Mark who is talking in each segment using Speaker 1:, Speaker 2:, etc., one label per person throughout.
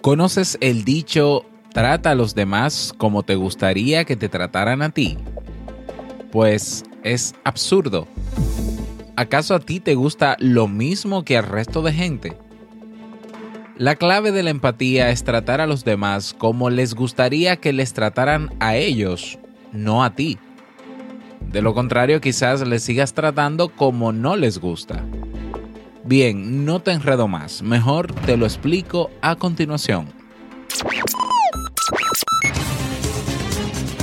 Speaker 1: ¿Conoces el dicho trata a los demás como te gustaría que te trataran a ti? Pues es absurdo. ¿Acaso a ti te gusta lo mismo que al resto de gente? La clave de la empatía es tratar a los demás como les gustaría que les trataran a ellos, no a ti. De lo contrario, quizás les sigas tratando como no les gusta. Bien, no te enredo más, mejor te lo explico a continuación.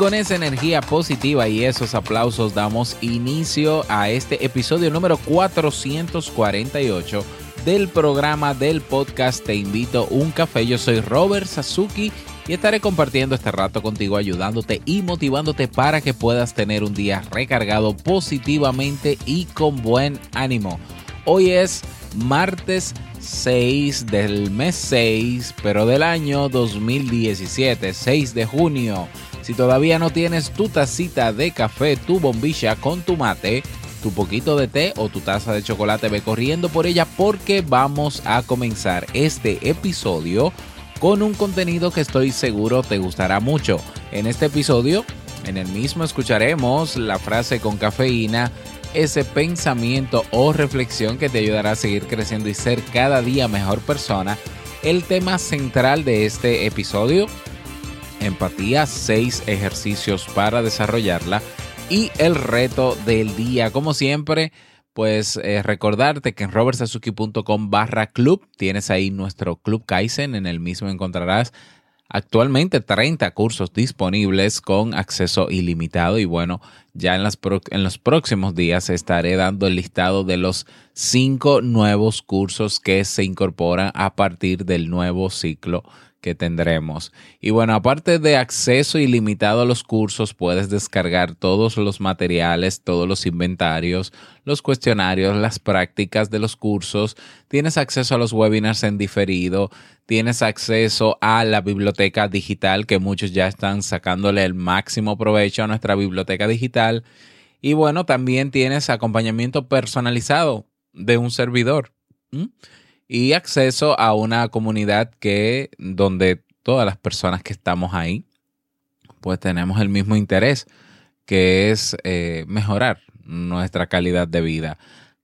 Speaker 1: Con esa energía positiva y esos aplausos damos inicio a este episodio número 448 del programa del podcast Te invito un café. Yo soy Robert Sasuki y estaré compartiendo este rato contigo ayudándote y motivándote para que puedas tener un día recargado positivamente y con buen ánimo. Hoy es martes 6 del mes 6, pero del año 2017, 6 de junio. Si todavía no tienes tu tacita de café, tu bombilla con tu mate, tu poquito de té o tu taza de chocolate, ve corriendo por ella porque vamos a comenzar este episodio con un contenido que estoy seguro te gustará mucho. En este episodio, en el mismo escucharemos la frase con cafeína, ese pensamiento o reflexión que te ayudará a seguir creciendo y ser cada día mejor persona. El tema central de este episodio empatía, seis ejercicios para desarrollarla y el reto del día. Como siempre, pues eh, recordarte que en robertsazuki.com barra club tienes ahí nuestro club Kaizen. En el mismo encontrarás actualmente 30 cursos disponibles con acceso ilimitado y bueno, ya en, las en los próximos días estaré dando el listado de los cinco nuevos cursos que se incorporan a partir del nuevo ciclo que tendremos. Y bueno, aparte de acceso ilimitado a los cursos, puedes descargar todos los materiales, todos los inventarios, los cuestionarios, las prácticas de los cursos, tienes acceso a los webinars en diferido, tienes acceso a la biblioteca digital, que muchos ya están sacándole el máximo provecho a nuestra biblioteca digital. Y bueno, también tienes acompañamiento personalizado de un servidor y acceso a una comunidad que donde todas las personas que estamos ahí pues tenemos el mismo interés que es eh, mejorar nuestra calidad de vida.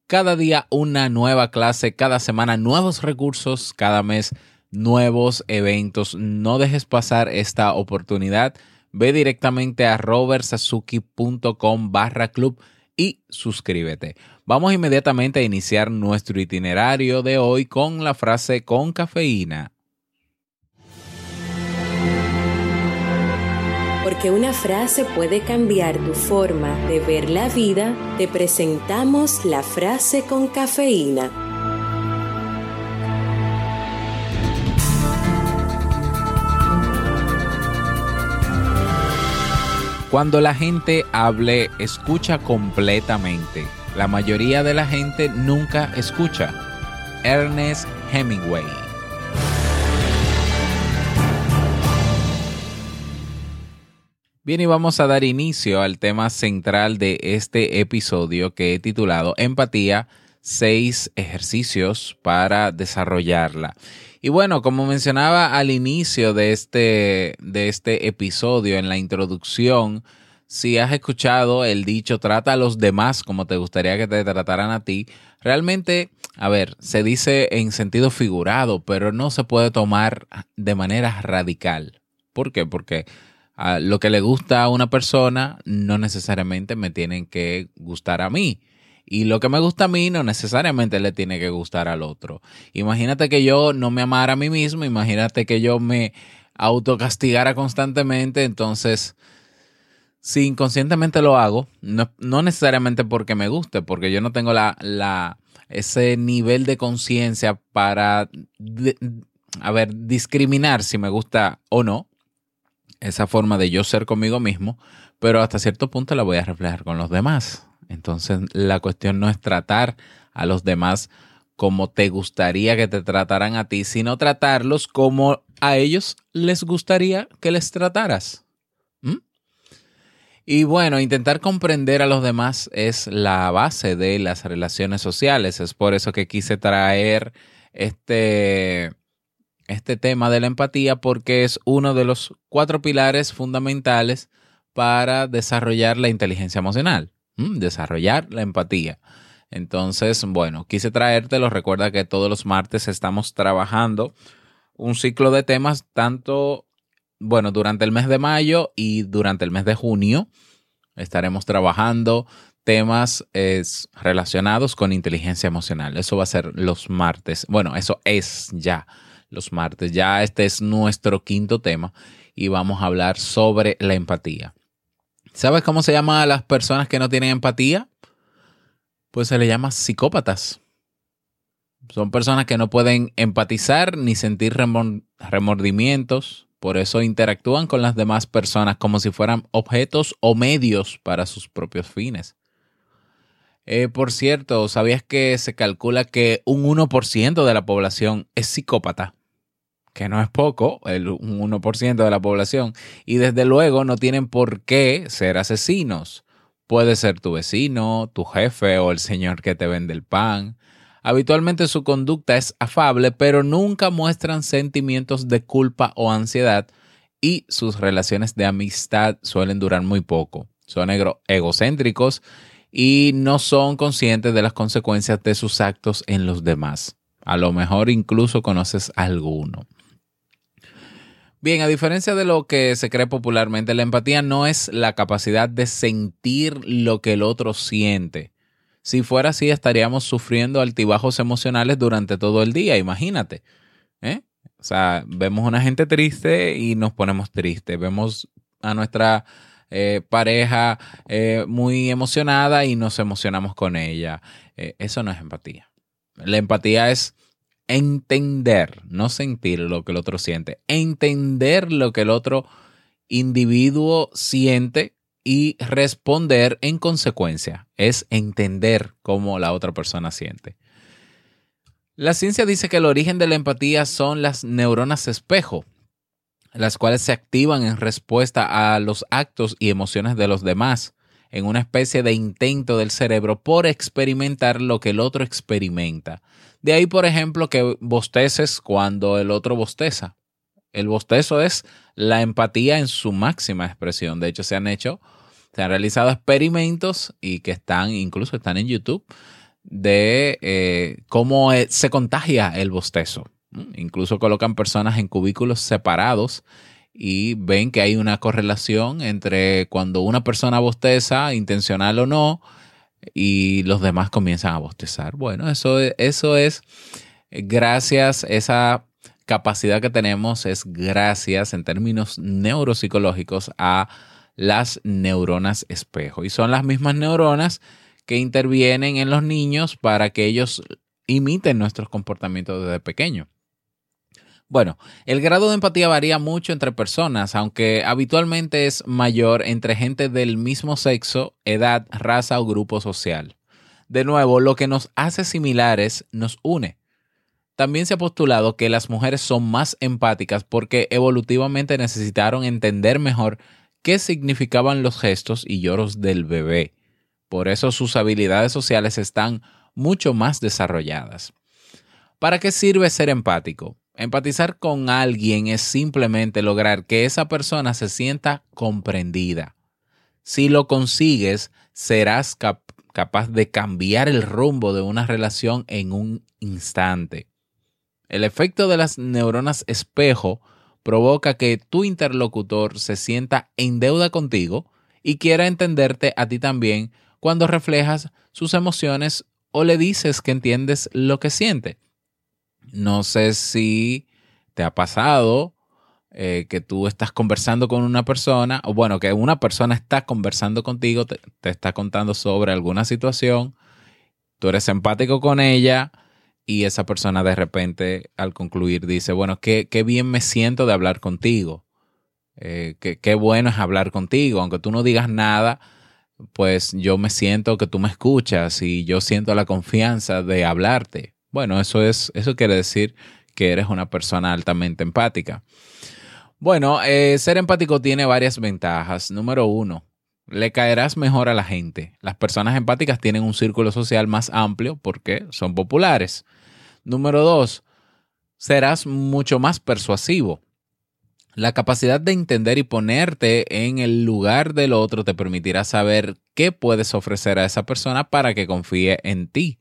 Speaker 1: Cada día una nueva clase, cada semana nuevos recursos, cada mes nuevos eventos. No dejes pasar esta oportunidad. Ve directamente a robertsazuki.com barra club y suscríbete. Vamos inmediatamente a iniciar nuestro itinerario de hoy con la frase con cafeína.
Speaker 2: Porque una frase puede cambiar tu forma de ver la vida, te presentamos la frase con cafeína.
Speaker 1: Cuando la gente hable, escucha completamente. La mayoría de la gente nunca escucha. Ernest Hemingway. Bien, y vamos a dar inicio al tema central de este episodio que he titulado Empatía, seis ejercicios para desarrollarla. Y bueno, como mencionaba al inicio de este, de este episodio, en la introducción, si has escuchado el dicho trata a los demás como te gustaría que te trataran a ti, realmente, a ver, se dice en sentido figurado, pero no se puede tomar de manera radical. ¿Por qué? Porque, lo que le gusta a una persona no necesariamente me tienen que gustar a mí. Y lo que me gusta a mí no necesariamente le tiene que gustar al otro. Imagínate que yo no me amara a mí mismo, imagínate que yo me autocastigara constantemente, entonces si inconscientemente lo hago, no, necesariamente porque me guste, porque yo no tengo la, la ese nivel de conciencia para, a ver, discriminar si me gusta o no, esa forma de yo ser conmigo mismo, pero hasta cierto punto la voy a reflejar con los demás. Entonces la cuestión no es tratar a los demás como te gustaría que te trataran a ti, sino tratarlos como a ellos les gustaría que les trataras. Y bueno, intentar comprender a los demás es la base de las relaciones sociales. Es por eso que quise traer este, este tema de la empatía, porque es uno de los cuatro pilares fundamentales para desarrollar la inteligencia emocional, desarrollar la empatía. Entonces, bueno, quise traértelo. Recuerda que todos los martes estamos trabajando un ciclo de temas tanto bueno, durante el mes de mayo y durante el mes de junio estaremos trabajando temas relacionados con inteligencia emocional. Eso va a ser los martes. Bueno, eso es ya los martes. Ya este es nuestro quinto tema y vamos a hablar sobre la empatía. ¿Sabes cómo se llama a las personas que no tienen empatía? Pues se le llama psicópatas. Son personas que no pueden empatizar ni sentir remordimientos, por eso interactúan con las demás personas como si fueran objetos o medios para sus propios fines. Eh, por cierto, ¿sabías que se calcula que un 1% de la población es psicópata? Que no es poco, el, un 1% de la población. Y desde luego no tienen por qué ser asesinos. Puede ser tu vecino, tu jefe o el señor que te vende el pan. Habitualmente su conducta es afable, pero nunca muestran sentimientos de culpa o ansiedad y sus relaciones de amistad suelen durar muy poco. Son egocéntricos y no son conscientes de las consecuencias de sus actos en los demás. A lo mejor incluso conoces alguno. Bien, a diferencia de lo que se cree popularmente, la empatía no es la capacidad de sentir lo que el otro siente, si fuera así, estaríamos sufriendo altibajos emocionales durante todo el día, imagínate. ¿eh? O sea, vemos a una gente triste y nos ponemos tristes. Vemos a nuestra eh, pareja eh, muy emocionada y nos emocionamos con ella. eso no es empatía. La empatía es entender, no sentir lo que el otro siente, entender lo que el otro individuo siente y responder en consecuencia. Es entender cómo la otra persona siente. La ciencia dice que el origen de la empatía son las neuronas espejo, las cuales se activan en respuesta a los actos y emociones de los demás, en una especie de intento del cerebro por experimentar lo que el otro experimenta. De ahí, por ejemplo, que bosteces cuando el otro bosteza. El bostezo es la empatía en su máxima expresión. De hecho, se han hecho se han realizado experimentos y que están, incluso están en YouTube, de eh, cómo eh, se contagia el bostezo. Incluso colocan personas en cubículos separados y ven que hay una correlación entre cuando una persona bosteza, intencional o no, y los demás comienzan a bostezar. Bueno, eso, eso es gracias, esa capacidad que tenemos es gracias en términos neuropsicológicos a las neuronas espejo. Y son las mismas neuronas que intervienen en los niños para que ellos imiten nuestros comportamientos desde pequeño. Bueno, el grado de empatía varía mucho entre personas, aunque habitualmente es mayor entre gente del mismo sexo, edad, raza o grupo social. De nuevo, lo que nos hace similares nos une. También se ha postulado que las mujeres son más empáticas porque evolutivamente necesitaron entender mejor qué significaban los gestos y lloros del bebé. Por eso sus habilidades sociales están mucho más desarrolladas. ¿Para qué sirve ser empático? Empatizar con alguien es simplemente lograr que esa persona se sienta comprendida. Si lo consigues, serás capaz de cambiar el rumbo de una relación en un instante. El efecto de las neuronas espejo provoca que tu interlocutor se sienta en deuda contigo y quiera entenderte a ti también cuando reflejas sus emociones o le dices que entiendes lo que siente. No sé si te ha pasado eh, que tú estás conversando con una persona, o bueno, que una persona está conversando contigo, te, está contando sobre alguna situación, tú eres empático con ella y esa persona de repente al concluir dice, bueno, qué, qué bien me siento de hablar contigo, eh, qué, qué bueno es hablar contigo, aunque tú no digas nada, pues yo me siento que tú me escuchas y yo siento la confianza de hablarte. Bueno, eso es, eso quiere decir que eres una persona altamente empática. Bueno, eh, ser empático tiene varias ventajas. Número uno, le caerás mejor a la gente. Las personas empáticas tienen un círculo social más amplio porque son populares. Número dos, serás mucho más persuasivo. La capacidad de entender y ponerte en el lugar del otro te permitirá saber qué puedes ofrecer a esa persona para que confíe en ti.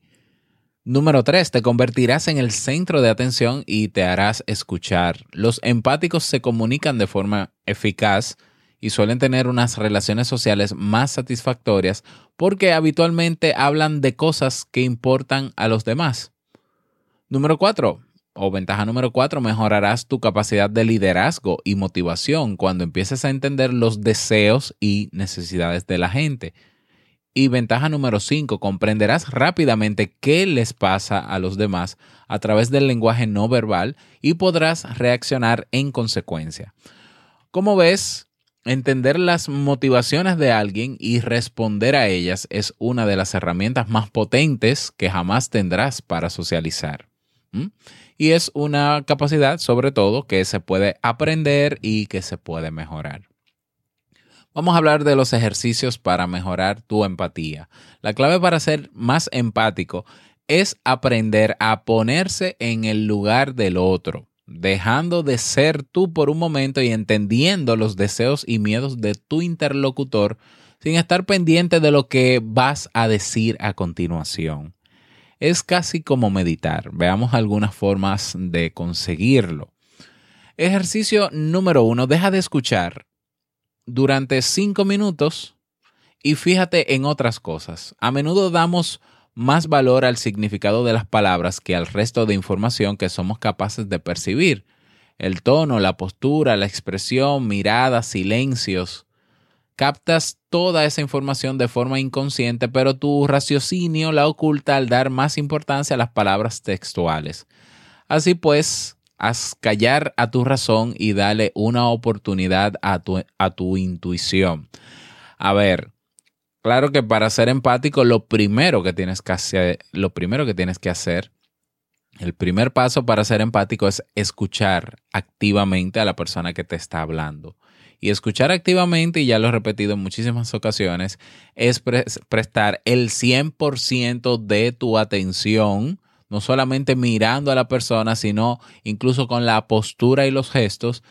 Speaker 1: Número 3. Te convertirás en el centro de atención y te harás escuchar. Los empáticos se comunican de forma eficaz y suelen tener unas relaciones sociales más satisfactorias porque habitualmente hablan de cosas que importan a los demás. Número 4. O ventaja número 4, mejorarás tu capacidad de liderazgo y motivación cuando empieces a entender los deseos y necesidades de la gente. Y ventaja número 5, comprenderás rápidamente qué les pasa a los demás a través del lenguaje no verbal y podrás reaccionar en consecuencia. Como ves, entender las motivaciones de alguien y responder a ellas es una de las herramientas más potentes que jamás tendrás para socializar. Y es una capacidad, sobre todo, que se puede aprender y que se puede mejorar. Vamos a hablar de los ejercicios para mejorar tu empatía. La clave para ser más empático es aprender a ponerse en el lugar del otro, dejando de ser tú por un momento y entendiendo los deseos y miedos de tu interlocutor sin estar pendiente de lo que vas a decir a continuación. Es casi como meditar. Veamos algunas formas de conseguirlo. Ejercicio número uno, deja de escuchar durante cinco minutos y fíjate en otras cosas. A menudo damos más valor al significado de las palabras que al resto de información que somos capaces de percibir. El tono, la postura, la expresión, miradas, silencios. Captas toda esa información de forma inconsciente, pero tu raciocinio la oculta al dar más importancia a las palabras textuales. Así pues, haz callar a tu razón y dale una oportunidad a tu, a tu intuición. A ver, claro que para ser empático, lo primero que tienes que hacer, lo primero que tienes que hacer, el primer paso para ser empático es escuchar activamente a la persona que te está hablando. Y escuchar activamente, y ya lo he repetido en muchísimas ocasiones, es prestar el 100% de tu atención no solamente mirando a la persona, sino incluso con la postura y los gestos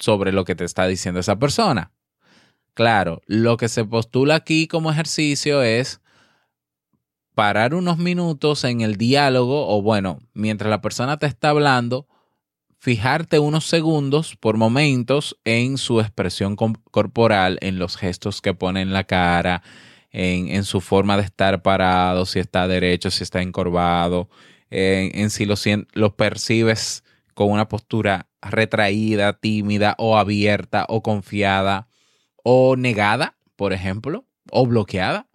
Speaker 1: sobre lo que te está diciendo esa persona. Claro, lo que se postula aquí como ejercicio es parar unos minutos en el diálogo o bueno, mientras la persona te está hablando, fijarte unos segundos por momentos en su expresión corporal, en los gestos que pone en la cara, en, su forma de estar parado, si está derecho, si está encorvado, en, si lo, lo percibes con una postura retraída, tímida o abierta o confiada o negada, por ejemplo, o bloqueada.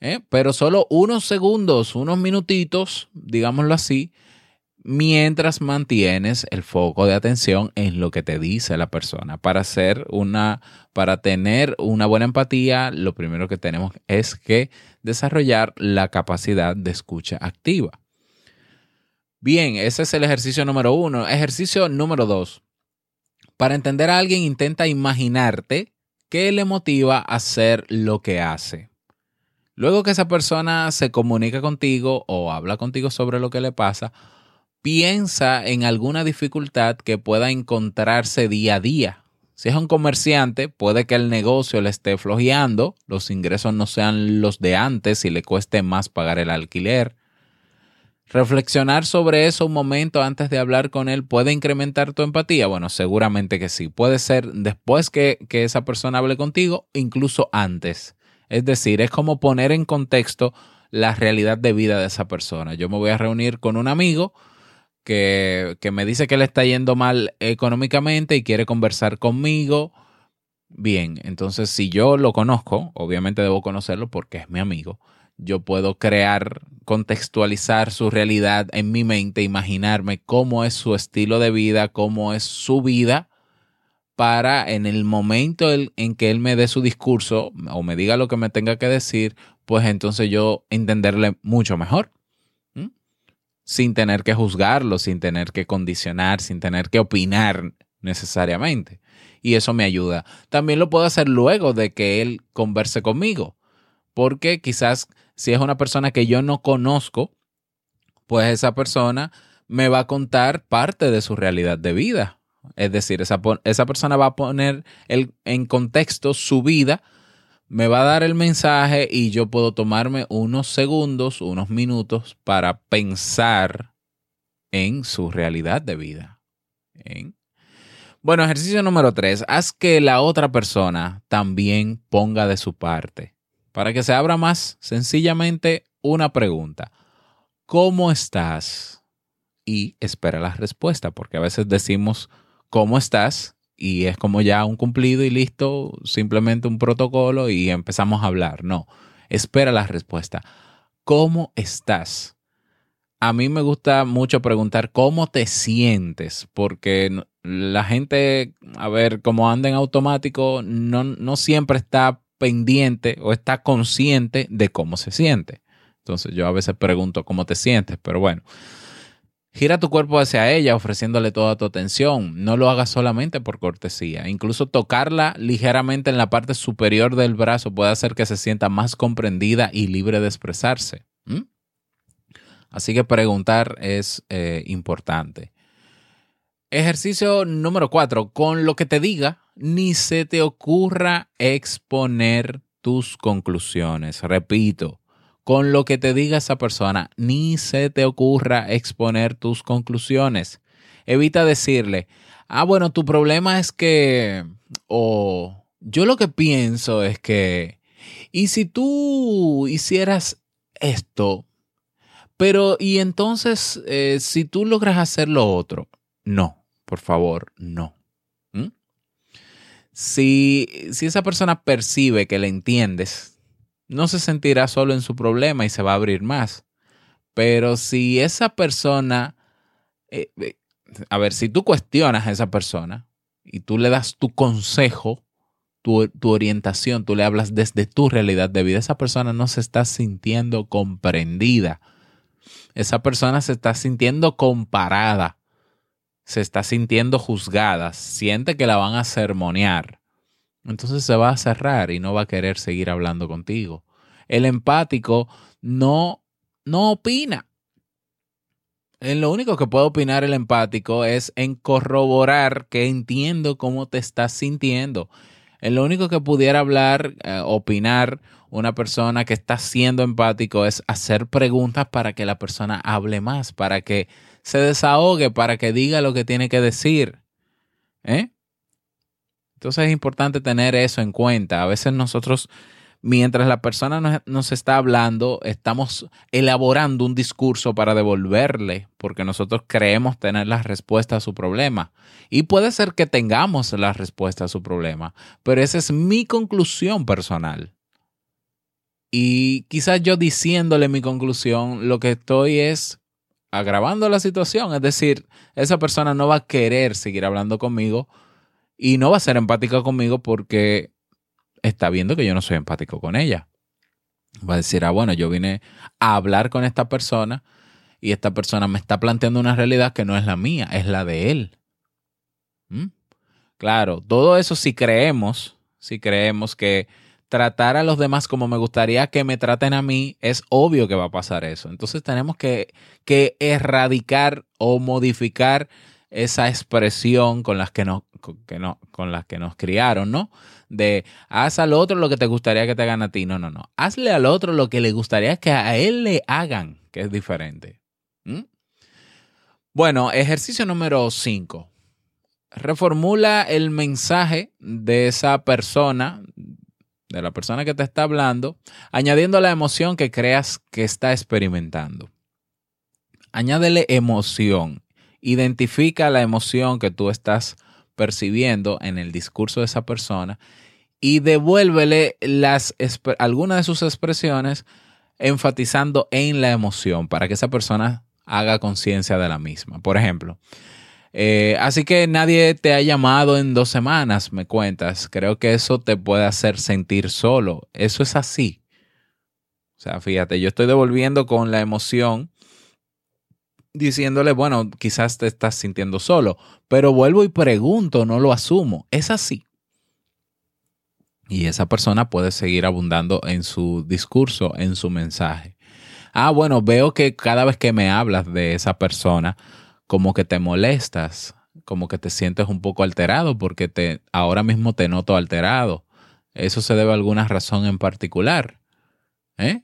Speaker 1: ¿eh? Pero solo unos segundos, unos minutitos, digámoslo así, mientras mantienes el foco de atención en lo que te dice la persona. Para hacer una, para tener una buena empatía, lo primero que tenemos es que desarrollar la capacidad de escucha activa. Bien, ese es el ejercicio número uno. Ejercicio número dos. Para entender a alguien, intenta imaginarte qué le motiva a hacer lo que hace. Luego que esa persona se comunica contigo o habla contigo sobre lo que le pasa, piensa en alguna dificultad que pueda encontrarse día a día. Si es un comerciante, puede que el negocio le esté flojeando, los ingresos no sean los de antes y le cueste más pagar el alquiler. Reflexionar sobre eso un momento antes de hablar con él puede incrementar tu empatía. Bueno, seguramente que sí. Puede ser después que, que esa persona hable contigo, incluso antes. Es decir, es como poner en contexto la realidad de vida de esa persona. Yo me voy a reunir con un amigo que, que me dice que le está yendo mal económicamente y quiere conversar conmigo. Bien, entonces si yo lo conozco, obviamente debo conocerlo porque es mi amigo yo puedo crear, contextualizar su realidad en mi mente, imaginarme cómo es su estilo de vida, cómo es su vida, para en el momento en que él me dé su discurso o me diga lo que me tenga que decir, pues entonces yo entenderle mucho mejor. Sin tener que juzgarlo, sin tener que condicionar, sin tener que opinar necesariamente. Y eso me ayuda. También lo puedo hacer luego de que él converse conmigo porque quizás si es una persona que yo no conozco, pues esa persona me va a contar parte de su realidad de vida. Es decir, esa, esa persona va a poner el, en contexto su vida, me va a dar el mensaje y yo puedo tomarme unos segundos, unos minutos para pensar en su realidad de vida. Bueno, ejercicio número tres, haz que la otra persona también ponga de su parte. Para que se abra más, sencillamente una pregunta. ¿Cómo estás? Y espera la respuesta, porque a veces decimos, ¿cómo estás? Y es como ya un cumplido y listo, simplemente un protocolo y empezamos a hablar. No, espera la respuesta. ¿Cómo estás? A mí me gusta mucho preguntar cómo te sientes, porque la gente, a ver, como anda en automático, no, no siempre está pendiente o está consciente de cómo se siente. Entonces yo a veces pregunto cómo te sientes, pero bueno. Gira tu cuerpo hacia ella ofreciéndole toda tu atención. No lo hagas solamente por cortesía. Incluso tocarla ligeramente en la parte superior del brazo puede hacer que se sienta más comprendida y libre de expresarse. Así que preguntar es eh, importante. Ejercicio número cuatro. Con lo que te diga, ni se te ocurra exponer tus conclusiones. Repito, con lo que te diga esa persona, ni se te ocurra exponer tus conclusiones. Evita decirle, ah, bueno, tu problema es que, o yo lo que pienso es que, y si tú hicieras esto, pero, y entonces, eh, si tú logras hacer lo otro, no por favor, no. ¿Mm? Si, si esa persona percibe que le entiendes, no se sentirá solo en su problema y se va a abrir más. Pero si esa persona, eh, eh, a ver, si tú cuestionas a esa persona y tú le das tu consejo, tu, tu, orientación, tú le hablas desde tu realidad de vida, esa persona no se está sintiendo comprendida. Esa persona se está sintiendo comparada se está sintiendo juzgada, siente que la van a sermonear, entonces se va a cerrar y no va a querer seguir hablando contigo. El empático no, no opina. En lo único que puede opinar el empático es en corroborar que entiendo cómo te estás sintiendo. En lo único que pudiera hablar, eh, opinar una persona que está siendo empático es hacer preguntas para que la persona hable más, para que se desahogue, para que diga lo que tiene que decir. ¿Eh? Entonces es importante tener eso en cuenta. A veces nosotros, mientras la persona nos, está hablando, estamos elaborando un discurso para devolverle, porque nosotros creemos tener la respuesta a su problema. Y puede ser que tengamos la respuesta a su problema, pero esa es mi conclusión personal. Y quizás yo diciéndole mi conclusión, lo que estoy es agravando la situación. Es decir, esa persona no va a querer seguir hablando conmigo y no va a ser empática conmigo porque está viendo que yo no soy empático con ella. Va a decir, ah, bueno, yo vine a hablar con esta persona y esta persona me está planteando una realidad que no es la mía, es la de él. ¿Mm? Claro, todo eso si creemos, si creemos que tratar a los demás como me gustaría que me traten a mí, es obvio que va a pasar eso. Entonces tenemos que, que erradicar o modificar esa expresión con las que nos, que no, con las que nos criaron, ¿no? De haz al otro lo que te gustaría que te hagan a ti. No, no, no. Hazle al otro lo que le gustaría que a él le hagan, que es diferente. Bueno, ejercicio número 5. Reformula el mensaje de esa persona, de la persona que te está hablando, añadiendo la emoción que creas que está experimentando. Añádele emoción. Identifica la emoción que tú estás percibiendo en el discurso de esa persona y devuélvele algunas de sus expresiones enfatizando en la emoción para que esa persona haga conciencia de la misma. Por ejemplo, eh, así que nadie te ha llamado en dos semanas, me cuentas. Creo que eso te puede hacer sentir solo. Eso es así. O sea, fíjate, yo estoy devolviendo con la emoción diciéndole, bueno, quizás te estás sintiendo solo, pero vuelvo y pregunto, no lo asumo. Es así. Y esa persona puede seguir abundando en su discurso, en su mensaje. Ah, bueno, veo que cada vez que me hablas de esa persona, como que te molestas, como que te sientes un poco alterado porque te ahora mismo te noto alterado. ¿Eso se debe a alguna razón en particular? ¿Eh?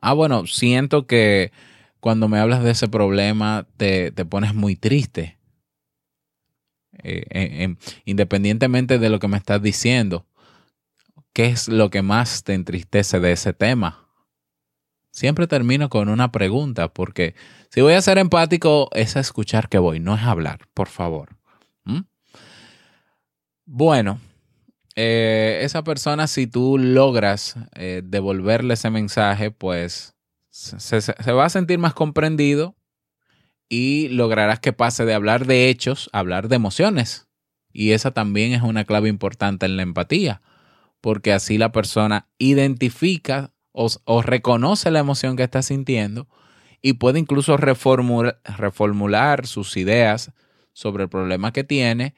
Speaker 1: Ah, bueno, siento que cuando me hablas de ese problema te, te pones muy triste. Eh, independientemente de lo que me estás diciendo, ¿qué es lo que más te entristece de ese tema? Siempre termino con una pregunta, porque si voy a ser empático es a escuchar que voy, no es hablar, por favor. ¿Mm? Bueno, eh, esa persona, si tú logras eh, devolverle ese mensaje, pues se, va a sentir más comprendido y lograrás que pase de hablar de hechos a hablar de emociones. Y esa también es una clave importante en la empatía porque así la persona identifica o, reconoce la emoción que está sintiendo y puede incluso reformular sus ideas sobre el problema que tiene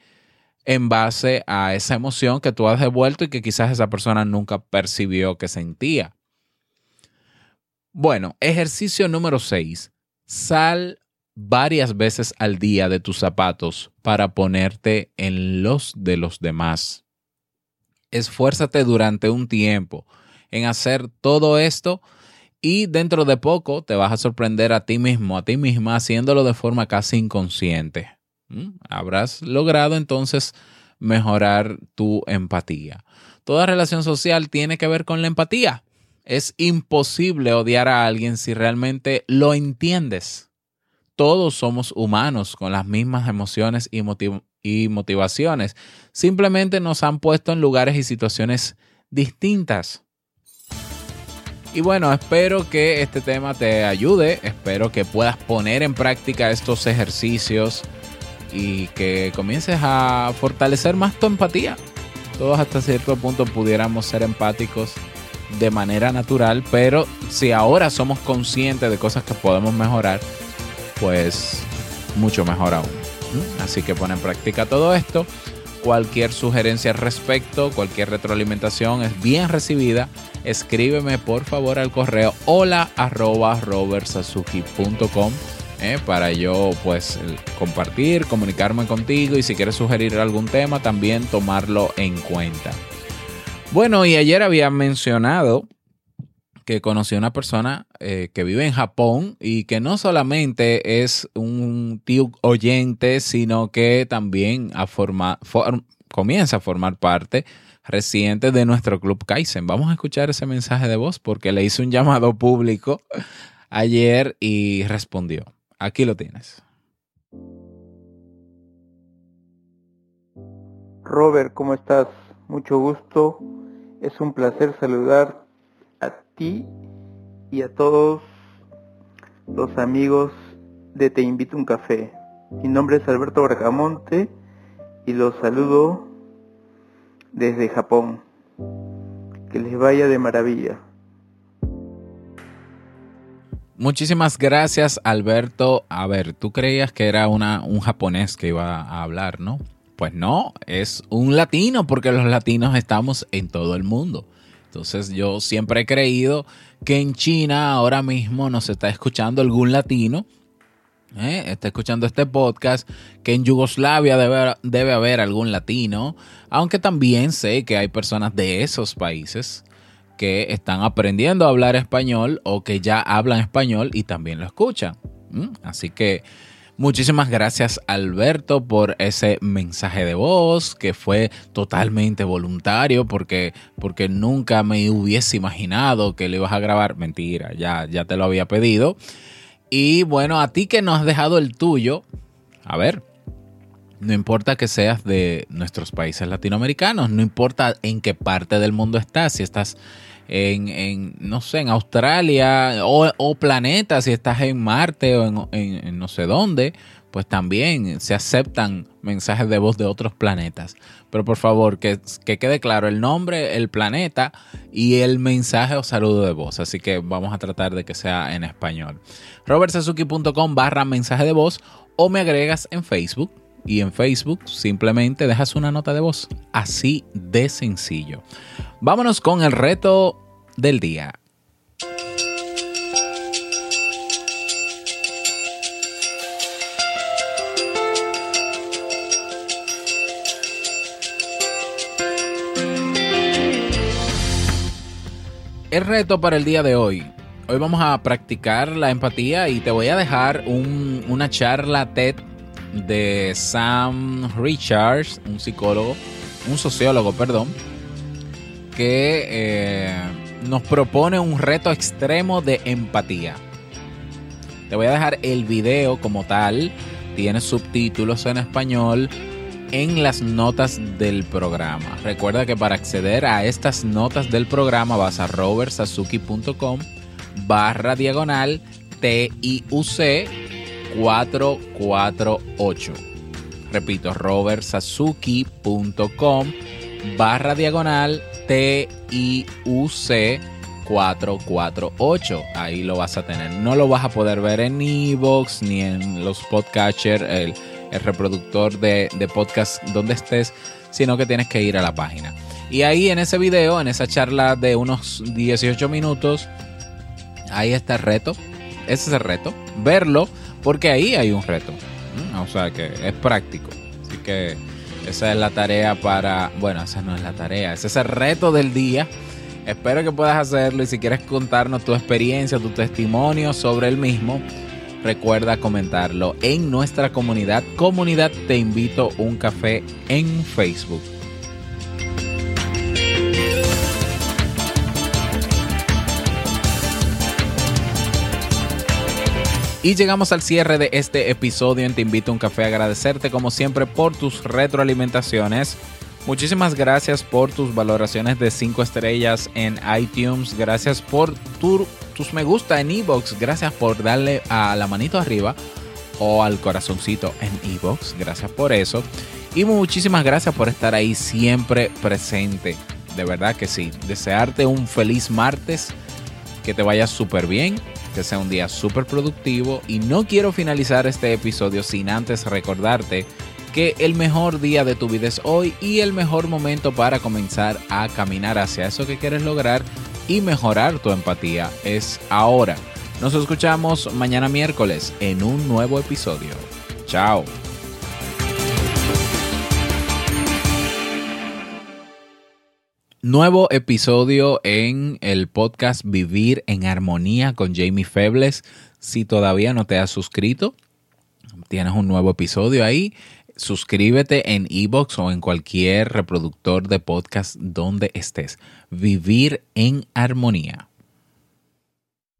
Speaker 1: en base a esa emoción que tú has devuelto y que quizás esa persona nunca percibió que sentía. Bueno, ejercicio número 6. Sal varias veces al día de tus zapatos para ponerte en los de los demás esfuérzate durante un tiempo en hacer todo esto y dentro de poco te vas a sorprender a ti mismo, a ti misma, haciéndolo de forma casi inconsciente. ¿Mm? Habrás logrado entonces mejorar tu empatía. Toda relación social tiene que ver con la empatía. Es imposible odiar a alguien si realmente lo entiendes. Todos somos humanos con las mismas emociones y, motivaciones. Simplemente nos han puesto en lugares y situaciones distintas. Y bueno, espero que este tema te ayude, espero que puedas poner en práctica estos ejercicios y que comiences a fortalecer más tu empatía. Todos hasta cierto punto pudiéramos ser empáticos de manera natural, pero si ahora somos conscientes de cosas que podemos mejorar, pues mucho mejor aún. Así que pon en práctica todo esto. Cualquier sugerencia al respecto, cualquier retroalimentación es bien recibida. Escríbeme por favor al correo hola arroba eh, para yo pues compartir, comunicarme contigo y si quieres sugerir algún tema también tomarlo en cuenta. Bueno, y ayer había mencionado que conocí a una persona eh, que vive en Japón y que no solamente es un tío oyente, sino que también comienza a formar parte reciente de nuestro club Kaizen. Vamos a escuchar ese mensaje de voz porque le hice un llamado público ayer y respondió. Aquí lo tienes.
Speaker 3: Robert, ¿cómo estás? Mucho gusto. Es un placer saludar a ti y a todos los amigos de Te Invito a un Café. Mi nombre es Alberto Bracamonte y los saludo desde Japón. Que les vaya de maravilla.
Speaker 1: Muchísimas gracias, Alberto. A ver, tú creías que era una, un japonés que iba a hablar, ¿no? Pues no, es un latino, porque los latinos estamos en todo el mundo. Entonces yo siempre he creído que en China ahora mismo nos está escuchando algún latino, ¿eh? está escuchando este podcast, que en Yugoslavia debe, debe haber algún latino, aunque también sé que hay personas de esos países que están aprendiendo a hablar español o que ya hablan español y también lo escuchan. Así que Muchísimas gracias Alberto por ese mensaje de voz que fue totalmente voluntario porque, porque nunca me hubiese imaginado que le ibas a grabar. Mentira, ya, ya te lo había pedido. Y bueno, a ti que nos has dejado el tuyo, a ver, no importa que seas de nuestros países latinoamericanos, no importa en qué parte del mundo estás, si estás en, no sé, en Australia o, planeta, si estás en Marte o en, no sé dónde, pues también se aceptan mensajes de voz de otros planetas. Pero por favor, que, que, quede claro el nombre, el planeta y el mensaje o saludo de voz. Así que vamos a tratar de que sea en español. robertsazuki.com barra mensaje de voz o me agregas en Facebook y en Facebook simplemente dejas una nota de voz. Así de sencillo. Vámonos con el reto del día. El reto para el día de hoy. Hoy vamos a practicar la empatía y te voy a dejar una charla TED de Sam Richards, un psicólogo, un sociólogo, perdón, que eh, nos propone un reto extremo de empatía. Te voy a dejar el video como tal, tiene subtítulos en español en las notas del programa. Recuerda que para acceder a estas notas del programa vas a robertsazuki.com barra diagonal TIUC 448. Repito, robertsazuki.com barra diagonal TIUC 448. Ahí lo vas a tener. No lo vas a poder ver en Evox ni en los podcatchers, el, el reproductor de, de podcast donde estés, sino que tienes que ir a la página. Y ahí en ese video, en esa charla de unos 18 minutos, ahí está el reto. Ese es el reto. Verlo porque ahí hay un reto. O sea que es práctico. Así que esa es la tarea para, bueno, esa no es la tarea, ese es el reto del día. Espero que puedas hacerlo y si quieres contarnos tu experiencia, tu testimonio sobre el mismo, recuerda comentarlo en nuestra comunidad. Comunidad Te Invito un Café en Facebook. Y llegamos al cierre de este episodio en Te Invito a un Café. Agradecerte como siempre por tus retroalimentaciones. Muchísimas gracias por tus valoraciones de 5 estrellas en iTunes. Gracias por tus me gusta en Evox. Gracias por darle a la manito arriba o al corazoncito en Evox. Gracias por eso. Y muchísimas gracias por estar ahí siempre presente. De verdad que sí. Desearte un feliz martes. Que te vaya súper bien que sea un día súper productivo y no quiero finalizar este episodio sin antes recordarte que el mejor día de tu vida es hoy y el mejor momento para comenzar a caminar hacia eso que quieres lograr y mejorar tu empatía es ahora. Nos escuchamos mañana miércoles en un nuevo episodio. Chao. Nuevo episodio en el podcast Vivir en Armonía con Jamie Febles. Si todavía no te has suscrito, tienes un nuevo episodio ahí. Suscríbete en Evox o en cualquier reproductor de podcast donde estés. Vivir en Armonía.